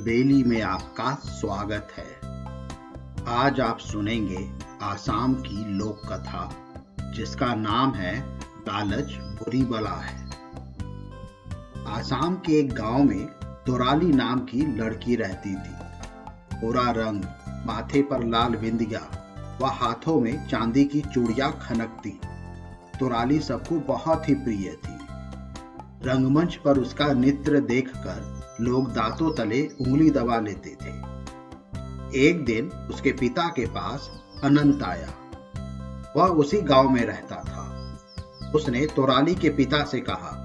बेली में आपका स्वागत है। आज आप सुनेंगे आसाम की लोक कथा जिसका नाम है लालच बुरी बला है। आसाम के एक गाँव में तोराली नाम की लड़की रहती थी। पूरा रंग, माथे पर लाल बिंदिया व हाथों में चांदी की चूड़िया खनकती। तोराली सबको बहुत ही प्रिय थी। रंगमंच पर उसका नृत्य देखकर लोग दांतों तले उंगली दबा लेते थे। एक दिन उसके पिता के पास अनंत आया। वह उसी गाँव में रहता था। उसने तोराली के पिता से कहा,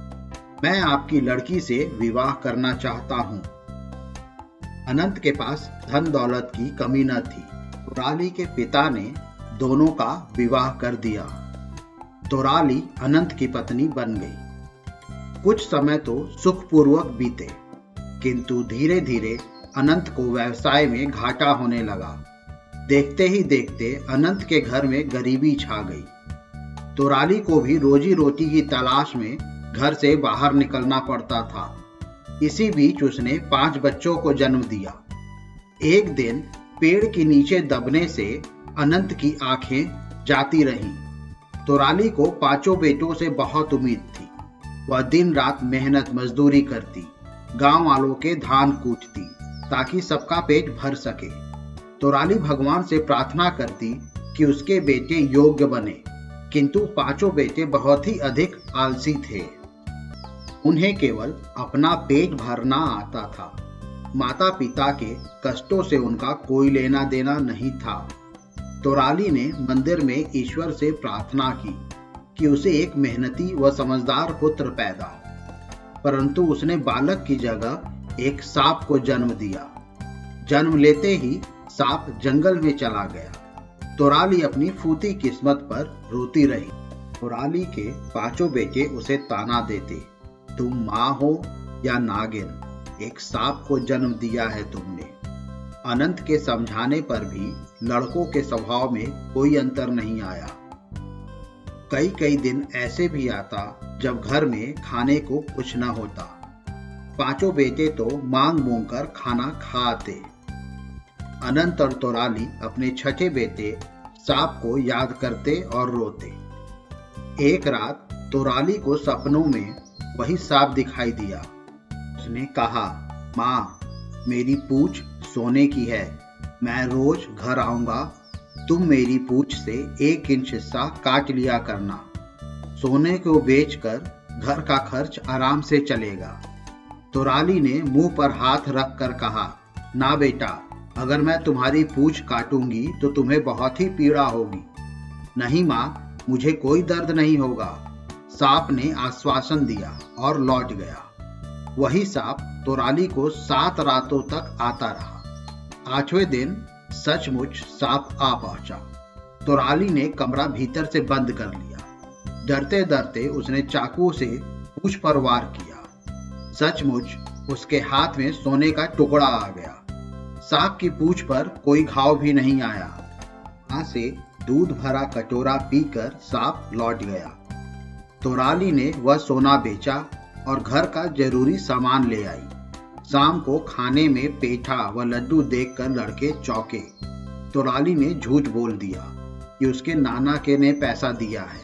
मैं आपकी लड़की से विवाह करना चाहता हूँ। अनंत के पास धन दौलत की कमी न थी। तोराली के पिता ने दोनों का विवाह कर दिया। तोराली अनंत की पत्नी बन गई। कुछ समय तो सुखपूर्वक बीते। किंतु धीरे धीरे अनंत को व्यवसाय में घाटा होने लगा। देखते ही देखते अनंत के घर में गरीबी छा गई। तोराली को भी रोजी रोटी की तलाश में घर से बाहर निकलना पड़ता था। इसी बीच उसने पाँच बच्चों को जन्म दिया। एक दिन पेड़ के नीचे दबने से अनंत की आँखें जाती रहीं। तोराली को पाँचों बेटों से बहुत उम्मीद थी। वह दिन रात मेहनत मजदूरी करती। गाँव वालों के धान कूटती, ताकि सबका पेट भर सके। तोराली भगवान से प्रार्थना करती कि उसके बेटे योग्य बने, किंतु पाँचों बेटे बहुत ही अधिक आलसी थे। उन्हें केवल अपना पेट भरना आता था। माता पिता के कष्टों से उनका कोई लेना देना नहीं था। तोराली ने मंदिर में ईश्वर से प्रार्थना की कि उसे एक मेहनती व समझदार पुत्र पैदा परंतु उसने बालक की जगह एक सांप को जन्म दिया। जन्म लेते ही सांप जंगल में चला गया। तोराली अपनी फूती किस्मत पर रोती रही। तोराली के पाँचों बेटे उसे ताना देते, तुम माँ हो या नागिन, एक सांप को जन्म दिया है तुमने। अनंत के समझाने पर भी लड़कों के स्वभाव में कोई अंतर नहीं आया। कई कई दिन ऐसे भी आता जब घर में खाने को कुछ न होता। पाँचों बेटे तो मांग मूंग कर खाना खाते। अनंत और तोराली अपने छठे बेटे सांप को याद करते और रोते। एक रात तोराली को सपनों में वही सांप दिखाई दिया। उसने कहा, माँ, मेरी पूछ सोने की है। मैं रोज घर आऊँगा तुम मेरी पूछ से एक इंच हिस्सा काट लिया करना। सोने को बेचकर घर का खर्च आराम से चलेगा। तो राली ने मुँह पर हाथ रख कर कहा, ना बेटा, अगर मैं तुम्हारी पूछ काटूँगी तो तुम्हें बहुत ही पीड़ा होगी। नहीं माँ, मुझे कोई दर्द नहीं होगा। सांप ने आश्वासन दिया और लौट गया। वही सांप तोराली को सात रातों तक आता रहा। आठवें दिन सचमुच सांप आ पहुँचा। तो राली ने कमरा भीतर से बंद कर लिया। डरते डरते उसने चाकू से पूछ पर वार किया। सचमुच उसके हाथ में सोने का टुकड़ा आ गया। सांप की पूछ पर कोई घाव भी नहीं आया। वहाँ से दूध भरा कटोरा पीकर सांप लौट गया। तो राली ने वह सोना बेचा और घर का ज़रूरी सामान ले आई। शाम को खाने में पेठा व लड्डू देखकर लड़के चौके। तो राली ने झूठ बोल दिया कि उसके नाना के ने पैसा दिया है।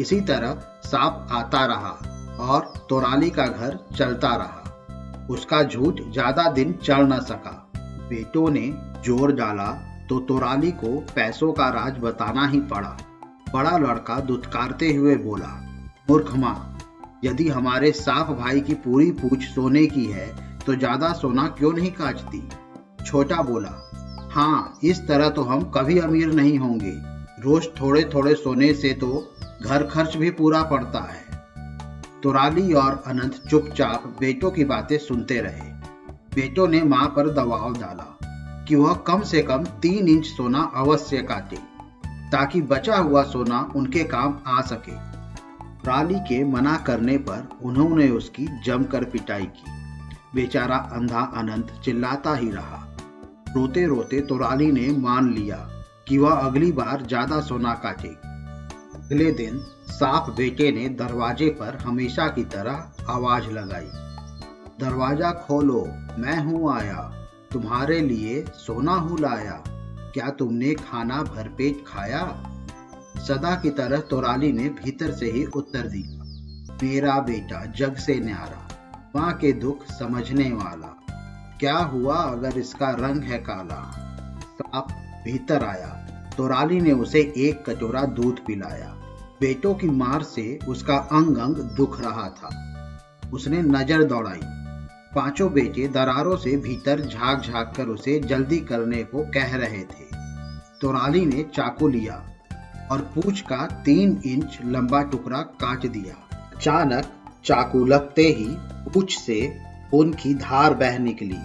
इसी तरह सांप आता रहा और तोराली का घर चलता रहा। उसका झूठ ज़्यादा दिन चल न सका। बेटों ने ज़ोर डाला तो तोराली को पैसों का राज बताना ही पड़ा। बड़ा लड़का दुत्कारते हुए बोला, मूर्ख माँ यदि हमारे साफ़ भाई की पूरी पूछ सोने की है तो ज़्यादा सोना क्यों नहीं काटती छोटा बोला हाँ इस तरह तो हम कभी अमीर नहीं होंगे। रोज थोड़े थोड़े सोने से तो घर खर्च भी पूरा पड़ता है। तुराली और अनंत चुपचाप बेटों की बातें सुनते रहे। बेटों ने माँ पर दबाव डाला कि वह कम से कम तीन इंच सोना अवश्य काटे, ताकि बचा हुआ सोना उनके काम आ सके। राली के मना करने पर उन्होंने उसकी जमकर पिटाई की। बेचारा अंधा अनंत चिल्लाता ही रहा। रोते रोते तो रानी ने मान लिया कि वह अगली बार ज़्यादा सोना काटे। अगले दिन साफ़ बेटे ने दरवाजे पर हमेशा की तरह आवाज़ लगाई। दरवाज़ा खोलो, मैं हूँ आया। तुम्हारे लिए सोना हूँ लाया। क्या तुमने खाना भरपेट खाया? सदा की तरह तोराली ने भीतर से ही उत्तर दिया मेरा बेटा, जग से न्यारा, माँ के दुख समझने वाला, क्या हुआ अगर इसका रंग है काला? सांप भीतर आया। तोराली ने उसे एक कटोरा दूध पिलाया। बेटों की मार से उसका अंग अंग दुख रहा था। उसने नज़र दौड़ाई। पाँचों बेटे दरारों से भीतर झाँक झाँक कर उसे जल्दी करने को कह रहे थे। तोराली ने चाकू लिया। और पूछ का तीन इंच लंबा टुकड़ा काट दिया। अचानक चाकू लगते ही पूछ से खून की धार बह निकली।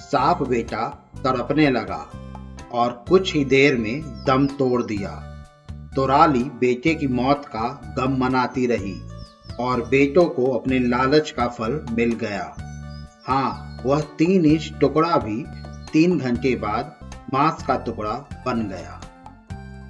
सांप बेटा तड़पने लगा और कुछ ही देर में दम तोड़ दिया। तोराली बेटे की मौत का गम मनाती रही और बेटों को अपने लालच का फल मिल गया। हाँ वह तीन इंच टुकड़ा भी तीन घंटे बाद मांस का टुकड़ा बन गया।